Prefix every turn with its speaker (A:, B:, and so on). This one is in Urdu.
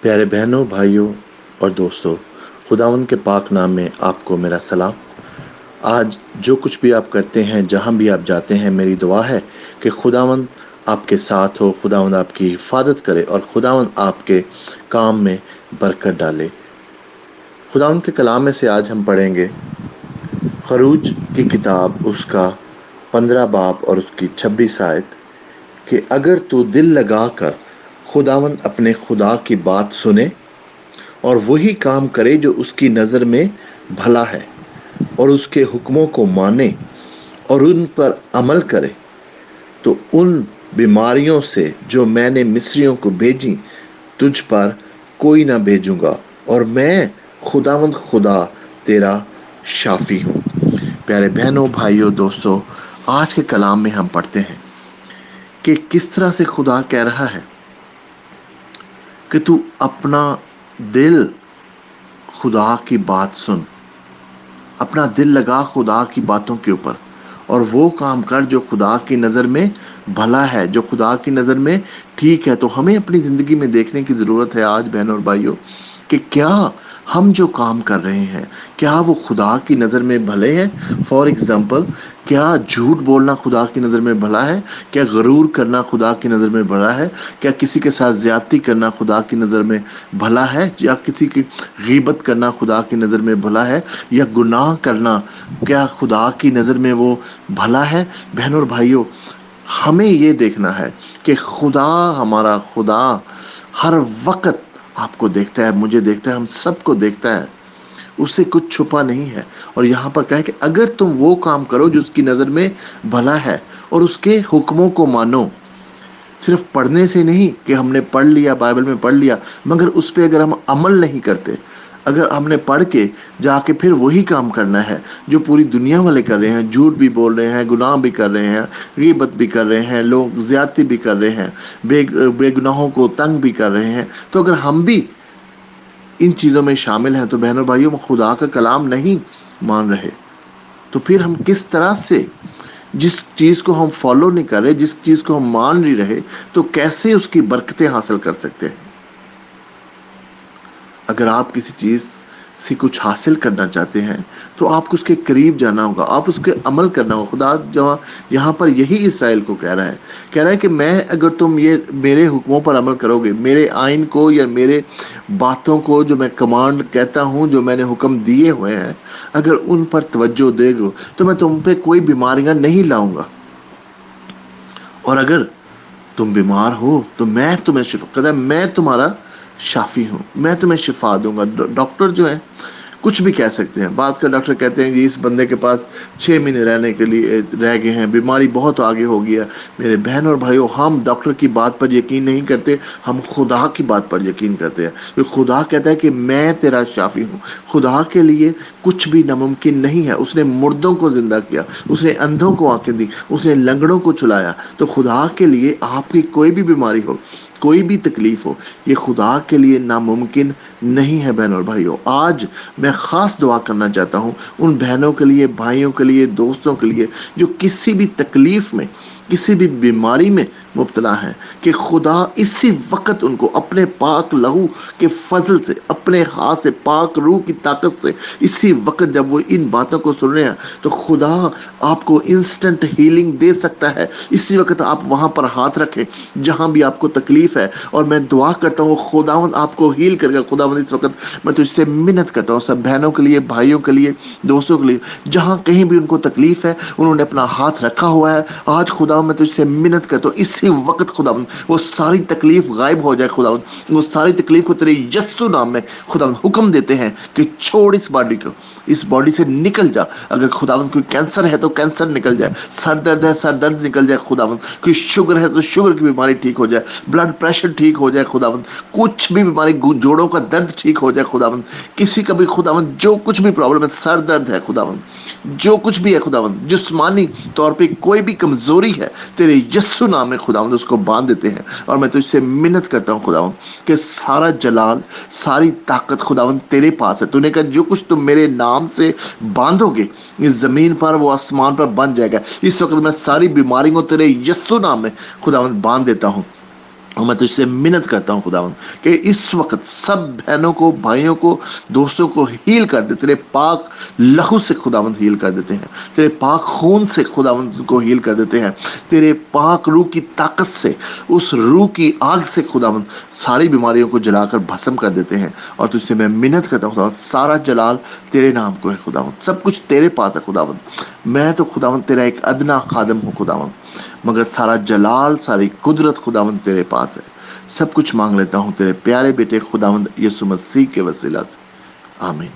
A: پیارے بہنوں، بھائیوں اور دوستوں خداون کے پاک نام میں آپ کو میرا سلام۔ آج جو کچھ بھی آپ کرتے ہیں، جہاں بھی آپ جاتے ہیں، میری دعا ہے کہ خداون آپ کے ساتھ ہو خداون آپ کی حفاظت کرے اور خداون آپ کے کام میں برکت ڈالے۔ خداون کے کلام میں سے آج ہم پڑھیں گے، خروج کی کتاب، اس کا پندرہ باپ اور اس کی چھبیس آیت کہ اگر تو دل لگا کر خداون اپنے خدا کی بات سنے اور وہی کام کرے جو اس کی نظر میں بھلا ہے اور اس کے حکموں کو مانے اور ان پر عمل کرے۔ تو ان بیماریوں سے جو میں نے مصریوں کو بھیجی، تجھ پر کوئی نہ بھیجوں گا اور میں خداوند خدا تیرا شافی ہوں۔ پیارے بہنوں، بھائیوں، دوستوں، آج کے کلام میں ہم پڑھتے ہیں کہ کس طرح سے خدا کہہ رہا ہے۔ کہ تو اپنا دل خدا کی بات سن، اپنا دل لگا خدا کی باتوں کے اوپر، اور وہ کام کر جو خدا کی نظر میں بھلا ہے، جو خدا کی نظر میں ٹھیک ہے۔ تو ہمیں اپنی زندگی میں دیکھنے کی ضرورت ہے آج بہنوں اور بھائیوں۔ کہ کیا ہم جو کام کر رہے ہیں، کیا وہ خدا کی نظر میں بھلے ہیں؟ فار ایگزامپل کیا جھوٹ بولنا خدا کی نظر میں بھلا ہے؟ کیا غرور کرنا خدا کی نظر میں بھلا ہے؟ کیا کسی کے ساتھ زیادتی کرنا خدا کی نظر میں بھلا ہے؟ یا کسی کی غیبت کرنا خدا کی نظر میں بھلا ہے؟ یا گناہ کرنا کیا خدا کی نظر میں وہ بھلا ہے؟ بہن اور بھائیوں، ہمیں یہ دیکھنا ہے کہ خدا ہمارا خدا ہر وقت آپ کو دیکھتا ہے، مجھے دیکھتا ہے، ہم سب کو دیکھتا ہے۔ اس سے کچھ چھپا نہیں ہے۔ اور یہاں پر کہے کہ اگر تم وہ کام کرو جو اس کی نظر میں بھلا ہے اور اس کے حکموں کو مانو۔ صرف پڑھنے سے نہیں کہ ہم نے پڑھ لیا، بائبل میں پڑھ لیا، مگر اس پہ اگر ہم عمل نہیں کرتے اگر ہم نے پڑھ کے جا کے پھر وہی کام کرنا ہے جو پوری دنیا والے کر رہے ہیں، جھوٹ بھی بول رہے ہیں، گناہ بھی کر رہے ہیں، غیبت بھی کر رہے ہیں، لوگ زیادتی بھی کر رہے ہیں، بے بے گناہوں کو تنگ بھی کر رہے ہیں۔ تو اگر ہم بھی ان چیزوں میں شامل ہیں تو بہنوں بھائیوں، خدا کا کلام نہیں مان رہے۔ تو پھر ہم کس طرح سے جس چیز کو ہم فالو نہیں کر رہے، جس چیز کو ہم مان نہیں رہے، تو کیسے اس کی برکتیں حاصل کر سکتے ہیں؟ اگر آپ کسی چیز سے کچھ حاصل کرنا چاہتے ہیں، تو آپ کو اس کے قریب جانا ہوگا، آپ اس کے عمل کرنا ہوگا۔ خدا جہاں یہاں پر یہی اسرائیل کو کہہ رہا ہے۔ کہہ رہا ہے کہ میں اگر تم یہ میرے حکموں پر عمل کرو گے، میرے آئین کو یا میرے باتوں کو جو میں کمانڈ کہتا ہوں، جو میں نے حکم دیے ہوئے ہیں، اگر ان پر توجہ دے گو، تو میں تم پہ کوئی بیماریاں نہیں لاؤں گا۔ اور اگر تم بیمار ہو، تو میں تمہیں شفا کہتا میں تمہارا شافی ہوں۔ میں تمہیں شفا دوں گا۔ ڈاکٹر جو ہے کچھ بھی کہہ سکتے ہیں۔ بعض کا ڈاکٹر کہتے ہیں کہ اس بندے کے پاس چھ مہینے رہنے کے لیے رہ گئے ہیں، بیماری بہت آگے ہو گیا میرے بہن اور بھائیوں ہم ڈاکٹر کی بات پر یقین نہیں کرتے، ہم خدا کی بات پر یقین کرتے ہیں۔ خدا کہتا ہے کہ میں تیرا شافی ہوں۔ خدا کے لیے کچھ بھی ناممکن نہیں ہے۔ اس نے مردوں کو زندہ کیا، اس نے اندھوں کو آنکھیں دی، اس نے لنگڑوں کو چلایا۔ تو خدا کے لیے آپ کی کوئی بھی بیماری ہو کوئی بھی تکلیف ہو، یہ خدا کے لیے ناممکن نہیں ہے بہن اور بھائیوں۔ آج میں خاص دعا کرنا چاہتا ہوں ان بہنوں کے لیے، بھائیوں کے لیے، دوستوں کے لیے جو کسی بھی تکلیف میں کسی بھی بیماری میں مبتلا ہیں کہ خدا اسی وقت ان کو اپنے پاک لہو کے فضل سے، اپنے ہاتھ سے، پاک روح کی طاقت سے اسی وقت جب وہ ان باتوں کو سن رہے ہیں، تو خدا آپ کو انسٹنٹ ہیلنگ دے سکتا ہے۔ اسی وقت آپ وہاں پر ہاتھ رکھیں جہاں بھی آپ کو تکلیف ہے۔ اور میں دعا کرتا ہوں خدا آپ کو ہیل کر گا۔ خدا اس وقت میں تو اس سے منت کرتا ہوں، سب بہنوں کے لیے، بھائیوں کے لیے، دوستوں کے لیے، جہاں کہیں بھی ان کو تکلیف ہے، انہوں نے اپنا ہاتھ رکھا ہوا ہے۔ آج خدا میں تو اس سے منت کرتا ہوں۔ اسی وقت خدا وہ ساری تکلیف غائب ہو جائے خدا وہ ساری تکلیف کو تیرے یسو نام میں خدا حکم دیتے ہیں کہ چھوڑ اس باڈی کو۔ اس باڈی سے نکل جا۔ اگر خدا کوئی کینسر ہے تو کینسر نکل جائے۔ سر درد ہے، سر درد نکل جائے خدا کوئی شوگر ہے تو شوگر کی بیماری ٹھیک ہو جائے۔ بلڈ پریشر ٹھیک ہو جائے خدا کچھ بھی بیماری جوڑوں کا درد ٹھیک ہو جائے خدا کسی کا بھی خدا جو کچھ بھی پرابلم ہے، سر درد ہے خدا جو کچھ بھی ہے خدا جسمانی طور پہ کوئی بھی کمزوری ہے۔ تیرے یسو نام میں خداوند اس کو باندھ دیتے ہیں اور میں تو اس سے منت کرتا ہوں خداوند کہ سارا جلال، ساری طاقت خداوند تیرے پاس ہے۔ تو نے کہا، جو کچھ تم میرے نام سے باندھو گے، اس زمین پر، وہ آسمان پر بن جائے گا۔ اس وقت میں ساری بیماریوں تیرے یسو نام میں خداوند باندھ دیتا ہوں۔ اور میں تجھ سے منت کرتا ہوں خداون کہ اس وقت سب بہنوں کو، بھائیوں کو، دوستوں کو ہیل کر دے، تیرے پاک لہو سے خداون ہیل کر دیتے ہیں، تیرے پاک خون سے خداون کو ہیل کر دیتے ہیں، تیرے پاک روح کی طاقت سے، اس روح کی آگ سے خداون ساری بیماریوں کو جلا کر بھسم کر دیتے ہیں۔ اور تجھ سے میں منت کرتا ہوں خداون سارا جلال تیرے نام کو ہے خداون سب کچھ تیرے پاس ہے خداون میں تو خداون تیرا ایک ادنا خادم ہوں خداون مگر سارا جلال، ساری قدرت خداون تیرے پاس پاس ہے۔ سب کچھ مانگ لیتا ہوں تیرے پیارے بیٹے خداوند یسو مسیح کے وسیلہ سے۔ آمین۔